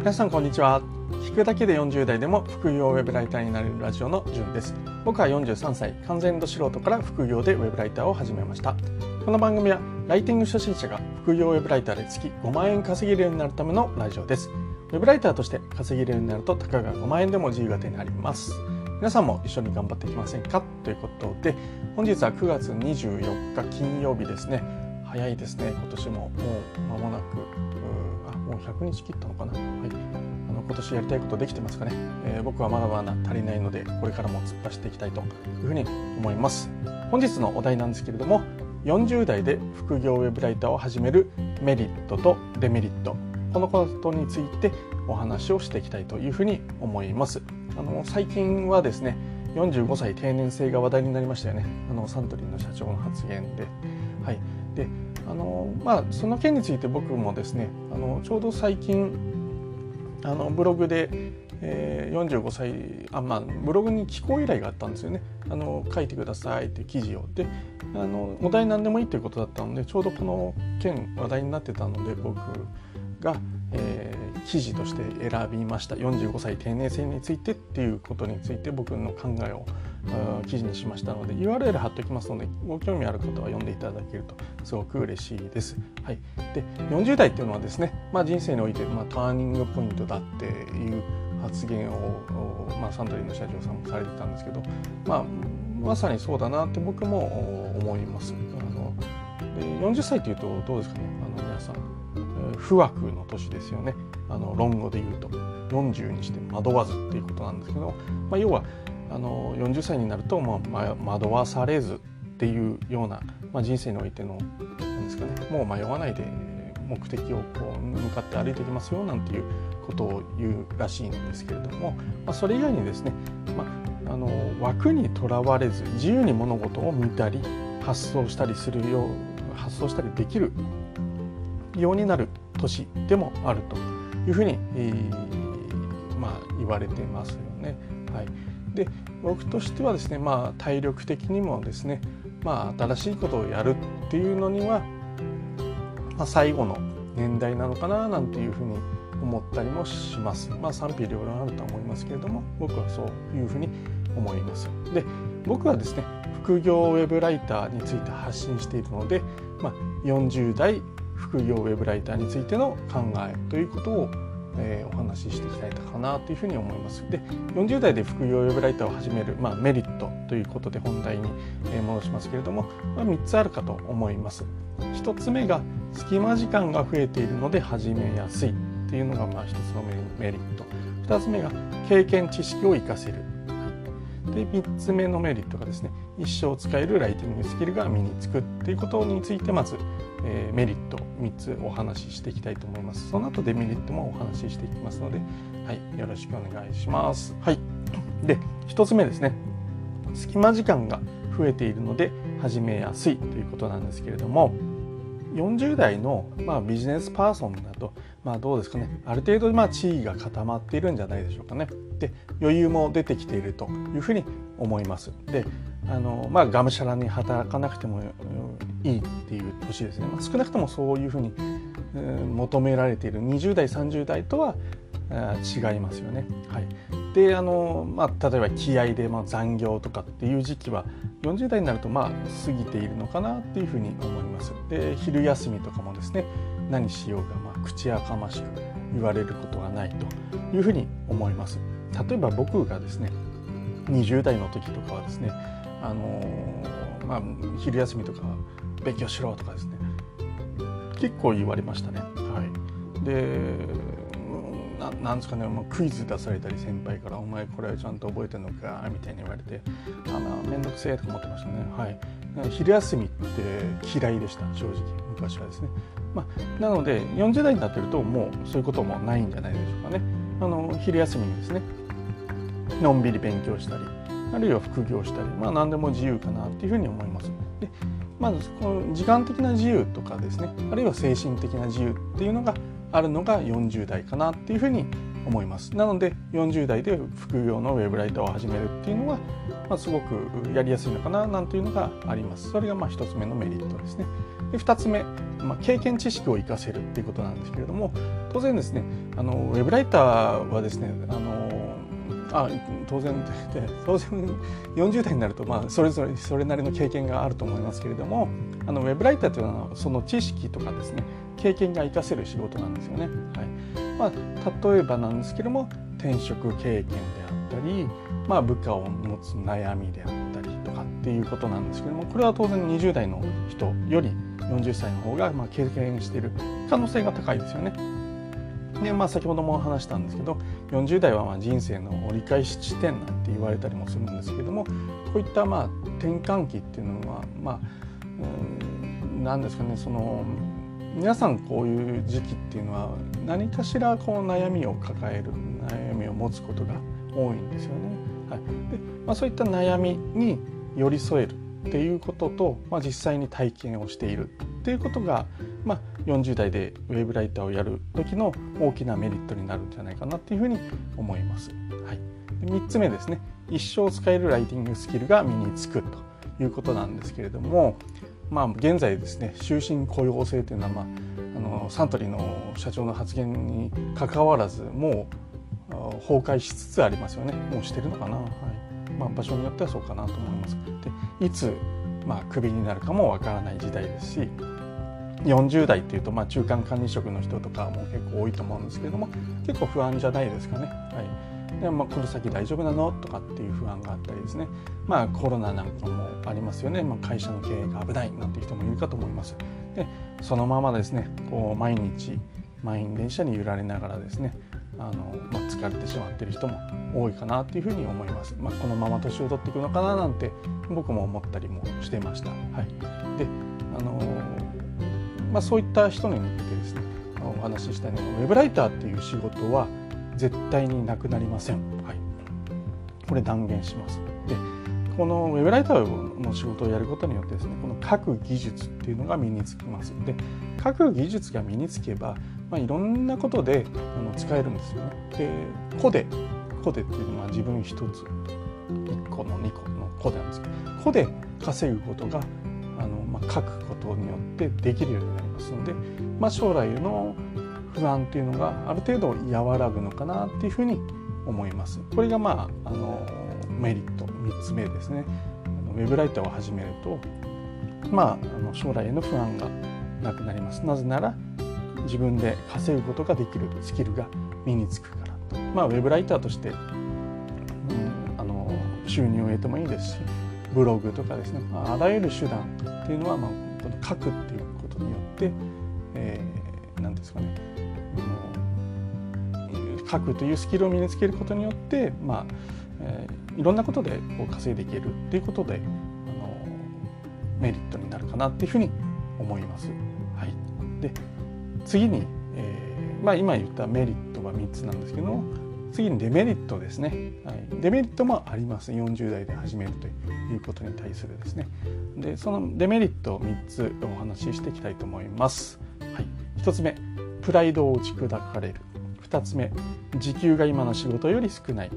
皆さんこんにちは。聞くだけで40代でも副業ウェブライターになれるラジオのじゅんです。僕は43歳。完全度素人から副業でウェブライターを始めました。この番組はライティング初心者が副業ウェブライターで月5万円稼げるようになるためのラジオです。ウェブライターとして稼げるようになるとたかが5万円でも自由が手になります。皆さんも一緒に頑張っていきませんか？ということで本日は9月24日金曜日ですね。早いですね。今年も。もう間もなく。あもう100日切ったのかな、はい、あの今年やりたいことできてますかね、えー、僕はまだまだ足りないのでこれからも突っ走っていきたいというふうに思います。本日のお題なんですけれども40代で副業ウェブライターを始めるメリットとデメリット。このことについてお話をしていきたいというふうに思います。あの最近はですね45歳定年制が話題になりましたよね。あのサントリーの社長の発言で。はい。であのまあその件について僕もですねあのちょうど最近あのブログで、えー、45歳あまあブログに寄稿依頼があったんですよね。あの書いてくださいって記事を。であのお題何でもいいということだったのでちょうどこの件話題になってたので僕が、えー、記事として選びました。45歳定年制についてっていうことについて僕の考えを記事にしましたので URL 貼っておきますのでご興味ある方は読んでいただけるとすごく嬉しいです。はい、で40代っていうのはですね、まあ、人生において、まあ、ターニングポイントだっていう発言を、まあ、サントリーの社長さんもされてたんですけど、まあ、まさにそうだなって僕も思います。あので40歳っていうとどうですかねあの皆さん不惑の年ですよねあの論語で言うと40にして惑わずっていうことなんですけど、まあ、要はあの40歳になると、まあ、惑わされずっていうような、まあ、人生においてのなんですかねもう迷わないで目的をこう向かって歩いていきますよなんていうことを言うらしいんですけれども、まあ、それ以外にですね、まあ、あの枠にとらわれず自由に物事を見たり発想したりするよう発想したりできるようになる年でもあるというふうに、えー、まあ、言われてますよね。はい、で僕としてはですね、まあ、体力的にもですね、まあ、新しいことをやるっていうのには、まあ、最後の年代なのかななんていうふうに思ったりもします。まあ賛否両論あると思いますけれども僕はそういうふうに思います。で僕はですね副業ウェブライターについて発信しているので、まあ、40代副業ウェブライターについての考えということを、えー、お話ししていきたいかなというふうに思います。で40代で副業ウェブライターを始める、まあ、メリットということで本題に戻しますけれども、まあ、3つあるかと思います。1つ目が隙間時間が増えているので始めやすいっていうのがまあ1つのメリット2つ目が経験知識を生かせるで3つ目のメリットがですね一生使えるライティングスキルが身につくっていうことについてまず、えー、メリット3つお話ししていきたいと思います。その後デメリットもお話ししていきますので、はい、よろしくお願いします。はい。で1つ目ですね。隙間時間が増えているので始めやすいということなんですけれども40代の、まあ、ビジネスパーソンだと、まあ、どうですかねある程度、まあ、地位が固まっているんじゃないでしょうかね。で余裕も出てきているというふうに思います。であの、まあ、がむしゃらに働かなくてもいいっていう年ですね、まあ、少なくともそういうふうに、えー、求められている20代30代とは違いますよね。はい、であの、まあ、例えば気合で、まあ、残業とかっていう時期は40代になるとまあ過ぎているのかなっていうふうに思います。で昼休みとかもですね何しようが、まあ、口やかましく言われることがないというふうに思います。例えば僕がですね20代の時とかはですねあのまあ、昼休みとか勉強しろとかですね結構言われましたね。はい、でななんですかね、もうクイズ出されたり先輩から「お前これちゃんと覚えてんのか?」みたいに言われて「あまあ面倒くせえ」とか思ってましたね。はい、昼休みって嫌いでした正直昔はですね。まあ、なので40代になってるともうそういうこともないんじゃないでしょうかね。あの昼休みにですねのんびり勉強したりあるいは副業したり、まあ、何でも自由かなっていうふうに思います。でまずこの時間的な自由とかですねあるいは精神的な自由っていうのがあるのが40代かなっていうふうに思います。なので40代で副業のウェブライターを始めるっていうのは、まあ、すごくやりやすいのかななんていうのがあります。それがまあ1つ目のメリットですね。で2つ目まあ、経験知識を生かせるっていうことなんですけれども当然ですねあのウェブライターはですねあのあ当然 当然40代になると、まあ、それぞれそれなりの経験があると思いますけれどもあのウェブライターというのはその知識とかですね経験が生かせる仕事なんですよね。はいまあ、例えばなんですけども転職経験であったり、まあ、部下を持つ悩みであったりとかっていうことなんですけどもこれは当然20代の人より40歳の方がまあ経験している可能性が高いですよね。でまあ、先ほども話したんですけど40代はまあ人生の折り返し地点なんて言われたりもするんですけどもこういったまあ転換期っていうのはまあうん何ですかねその皆さんこういう時期っていうのは何かしらこう悩みを抱える悩みを持つことが多いんですよね。はいでまあ、そういった悩みに寄り添えるっていうことと、まあ、実際に体験をしているっていうことが、まあ、40代でウェブライターをやる時の大きなメリットになるんじゃないかなっていうふうに思います。はい、3つ目ですね一生使えるライティングスキルが身につくということなんですけれども、まあ、現在ですね終身雇用制というのは、まあ、あのサントリーの社長の発言にかかわらずもう崩壊しつつありますよねもうしてるのかな、はいまあ、場所によってはそうかなと思います。でいつ、まあ、クビになるかもわからない時代ですし40代っていうと、まあ、中間管理職の人とかも結構多いと思うんですけれども結構不安じゃないですかね。はいでまあ、この先大丈夫なの？とかっていう不安があったりですね、まあ、コロナなんかもありますよね、まあ、会社の経営が危ないなんていう人もいるかと思います。でそのままですねこう毎日満員電車に揺られながらですねあの、まあ、疲れてしまっている人も多いかなというふうに思います。まあ、このまま年を取っていくのかななんて僕も思ったりもしてました。はい、であのまあ、そういった人に向けてですねお話ししたいのはウェブライターっていう仕事は絶対になくなりません。はい、これ断言します。でこのウェブライターの仕事をやることによってですねこの書く技術っていうのが身につきますで書く技術が身につけば、まあ、いろんなことであの使えるんですよね。で個で個でっていうのは自分一つ1個の2個の個でなんですけど個で稼ぐことがあの、まあ、書くことによってできるようになりますので、まあ、将来の不安っていうのがある程度和らぐのかなっていうふうに思います。これがまああのメリット3つ目ですね。ウェブライターを始めると、まあ、あの将来への不安がなくなります。なぜなら自分で稼ぐことができるスキルが身につくから。まあ、ウェブライターとして、うん、あの収入を得てもいいですしブログとかですね、まあ、あらゆる手段っていうのは、まあ、この書くっていうことによって、書くというスキルを身につけることによって、まあえー、いろんなことでこう稼いでいけるっていうことであのメリットになるかなっていうふうに思います。はい、で次に、えーまあ、今言ったメリットは3つなんですけども次にデメリットですね、はい、デメリットもあります。40代で始めるということに対するですね。でそのデメリットを3つお話ししていきたいと思います、はい、1つ目プライドを打ち砕かれる。2つ目時給が今の仕事より少ない。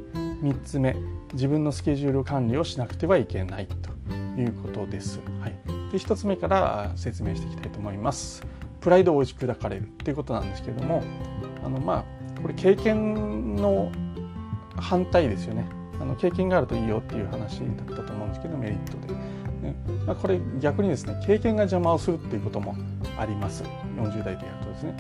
3つ目自分のスケジュール管理をしなくてはいけないということです。はい、で1つ目から説明していきたいと思います。プライドを打ち砕かれるということなんですけれどもあのまあこれ経験の反対ですよね。あの経験があるといいよっていう話だったと思うんですけどメリットで、ね。まあ、これ逆にですね経験が邪魔をするっていうこともあります。40代でやるとですね。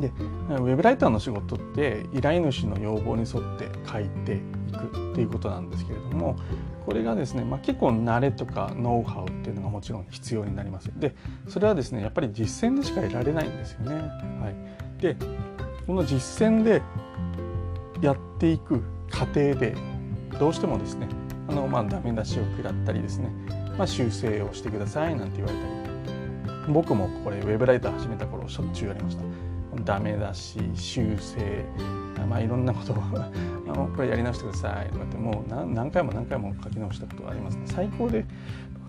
でウェブライターの仕事って依頼主の要望に沿って書いていくっていうことなんですけれどもこれがですね、まあ、結構慣れとかノウハウっていうのがもちろん必要になりますでそれはですねやっぱり実践でしか得られないんですよね。はい、でこの実践でやっていく過程でどうしてもですねあのまあダメ出しを食らったりですね、まあ、修正をしてくださいなんて言われたり僕もこれウェブライター始めた頃しょっちゅうやりました。ダメだし修正。まあいろんなことを あのこれやり直してください。とかってもう何回も何回も書き直したことがありますね。最高で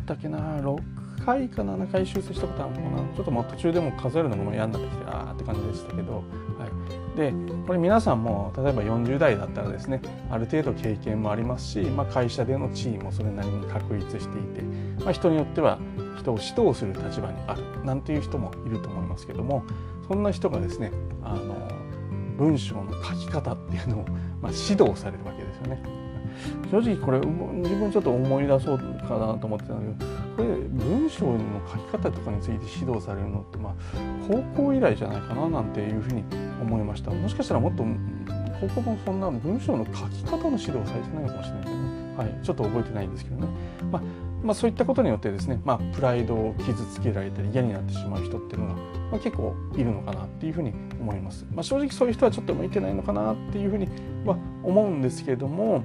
だっけな？6回か7回修正したことあるのかな？ちょっともう途中でも数えるのも嫌になってきてああって感じでしたけど、はい、でこれ皆さんも例えば40代だったらですねある程度経験もありますし、まあ、会社での地位もそれなりに確立していて、まあ、人によっては人を指導する立場にあるなんていう人もいると思いますけどもそんな人がですねあの文章の書き方っていうのを、まあ、指導されるわけですよね。正直これ自分ちょっと思い出そうかなと思ってたんだけどこれ文章の書き方とかについて指導されるのってまあ高校以来じゃないかななんていうふうに思いました。もしかしたらもっと高校もそんな文章の書き方の指導されてないかもしれないけどね、はい、ちょっと覚えてないんですけどね、まあ、まあ、そういったことによってですね、まあ、プライドを傷つけられたり嫌になってしまう人っていうのが、まあ、結構いるのかなっていうふうに思います、まあ、正直そういう人はちょっと向いてないのかなっていうふうには思うんですけれども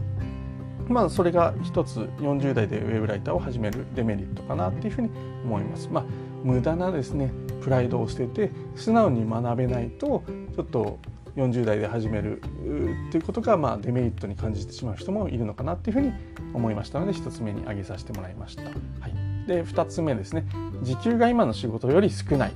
まあ、それが一つ40代でウェブライターを始めるデメリットかなっていうふうに思います。まあ、無駄なですねプライドを捨てて素直に学べないとちょっと40代で始めるっていうことがまあデメリットに感じてしまう人もいるのかなっていうふうに思いましたので1つ目に挙げさせてもらいました。はい、で2つ目ですね時給が今の仕事より少ない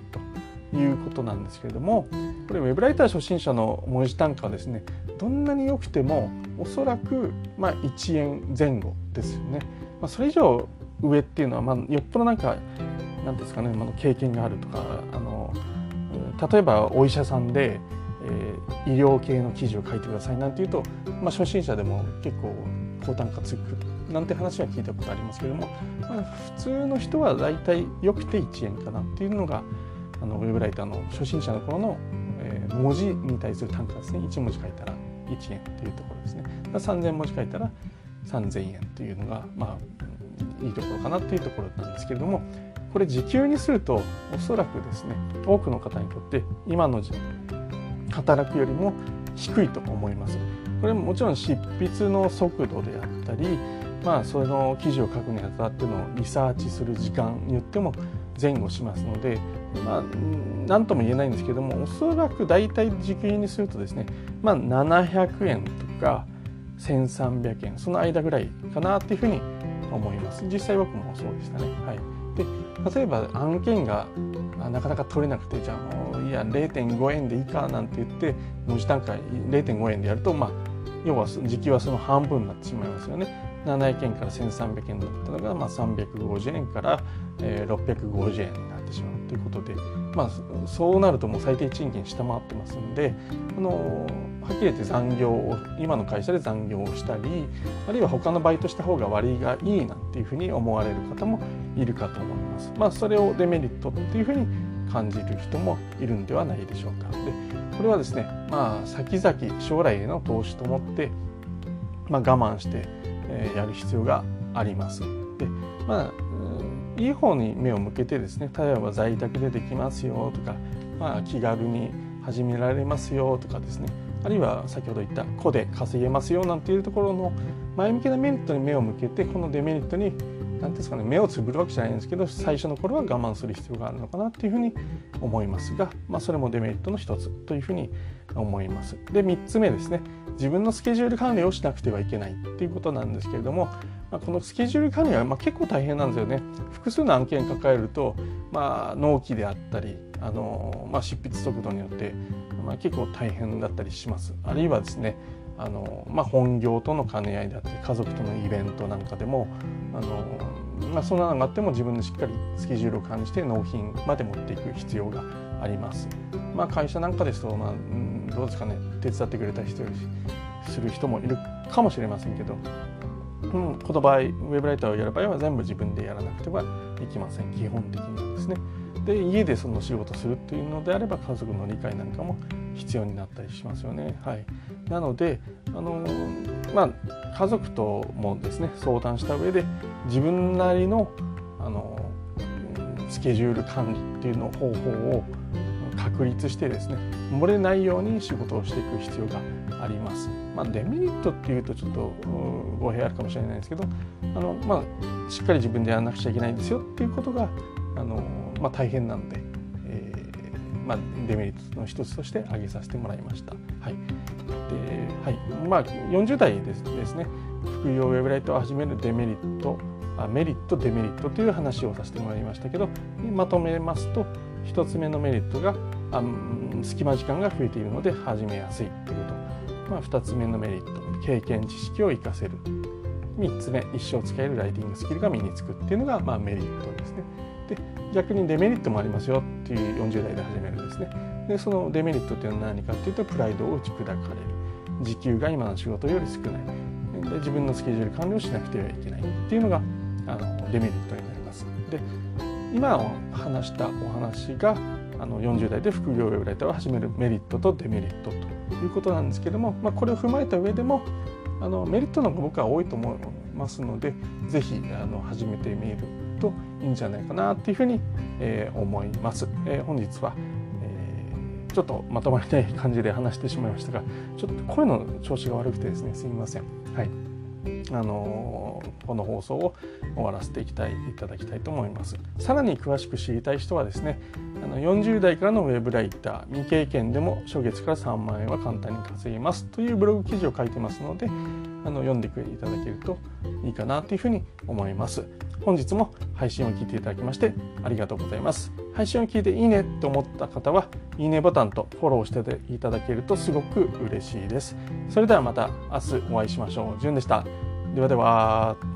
ということなんですけれどもこれウェブライター初心者の文字単価はですねどんなに良くてもおそらくまあ1円前後ですよね。まあ、それ以上上っていうのは、まあ、よっぽどなんか何ですかね、まあ、経験があるとかあの例えばお医者さんで、えー、医療系の記事を書いてくださいなんていうと、まあ、初心者でも結構高単価つくなんて話は聞いたことありますけども、まあ、普通の人は大体よくて1円かなっていうのがあのウェブライターの初心者の頃の、えー、文字に対する単価ですね。1文字書いたら1円というところですね。3000文字書いたら3000円というのがまあいいところかなというところなんですけれどもこれ時給にするとおそらくですね多くの方にとって今の働くよりも低いと思います。これもちろん執筆の速度であったりまあその記事を書くにあたってのリサーチする時間によっても前後しますのでまあ何とも言えないんですけどもおそらく大体時給にするとですねまあ700円とか1300円その間ぐらいかなっていうふうに思います。実際僕もそうでしたね。はい。で例えば案件がなかなか取れなくてじゃあいや0.5円でいいかなんて言って文字単価0.5円でやるとまあ要は時給はその半分になってしまいますよね。700円から1300円だったのが、まあ、350円から、えー、650円になってしまうということで、まあ、そうなるともう最低賃金下回ってますんであのはっきり言って残業を今の会社で残業をしたりあるいは他のバイトした方が割がいいなんていうふうに思われる方もいるかと思います。まあ、それをデメリットっていうふうに感じる人もいるんではないでしょうか。でこれはですね、まあ、先々将来への投資と思って、まあ、我慢して、えー、やる必要があります。でまあいい方に目を向けてですね例えば在宅でできますよとか、まあ、気軽に始められますよとかですねあるいは先ほど言った個で稼げますよなんていうところの前向きなメリットに目を向けてこのデメリットに何ですかね目をつぶるわけじゃないんですけど最初の頃は我慢する必要があるのかなっていうふうに思いますが、まあ、それもデメリットの一つというふうに思います。で3つ目ですね自分のスケジュール管理をしなくてはいけないっていうことなんですけれどもま、このスケジュール管理はま結構大変なんですよね。複数の案件抱えると、まあ、納期であったりあの、まあ、執筆速度によって、まあ、結構大変だったりします。あるいはですねあの、まあ、本業との兼ね合いであったり家族とのイベントなんかでもあの、まあ、そんなのがあっても自分でしっかりスケジュールを管理して納品まで持っていく必要があります。まあ、会社なんかですと、まあ、どうですかね手伝ってくれた人する人もいるかもしれませんけどうん、この場合ウェブライターをやる場合は全部自分でやらなくてはいけません基本的にはですね。で家でその仕事するっていうのであれば家族の理解なんかも必要になったりしますよね。はい、なのであの、まあ、家族ともですね相談した上で自分なりのあのスケジュール管理っていうの方法を確立してですね漏れないように仕事をしていく必要があります。まあ、デメリットっていうとちょっと語弊あるかもしれないですけどあの、まあ、しっかり自分でやらなくちゃいけないんですよっていうことがあの、まあ、大変なので、えーまあ、デメリットの一つとして挙げさせてもらいました。はい。ではい。まあ、40代ですですね。副業ウェブライトを始めるデメリットあメリットデメリットという話をさせてもらいましたけどまとめますと1つ目のメリットがあ隙間時間が増えているので始めやすいということ。まあ、2つ目のメリット。経験知識を生かせる。3つ目一生使えるライティングスキルが身につくっていうのが、まあ、メリットですね。で逆にデメリットもありますよっていう40代で始めるんですねでそのデメリットっていうのは何かっていうとプライドを打ち砕かれる。時給が今の仕事より少ないで自分のスケジュール管理をしなくてはいけないっていうのがあのデメリットになりますで今話したお話があの40代で副業ウェブライターを始めるメリットとデメリットと。いうことなんですけども、まあ、これを踏まえた上でもあのメリットの方が僕は多いと思いますので是非始めてみるといいんじゃないかなっていうふうに、えー、思います。えー、本日は、えー、ちょっとまとまりない感じで話してしまいましたがちょっと声の調子が悪くてですねすみません。はいあのこの放送を終わらせていきたいいただきたいと思いますさらに詳しく知りたい人はですねあの40代からのウェブライター未経験でも初月から3万円は簡単に稼げますというブログ記事を書いてますのであの読んでいただけるといいかなというふうに思います。本日も配信を聞いていただきましてありがとうございます。配信を聞いていいねと思った方はいいねボタンとフォローしていただけるとすごく嬉しいです。それではまた明日お会いしましょう。じゅんでした。ではでは。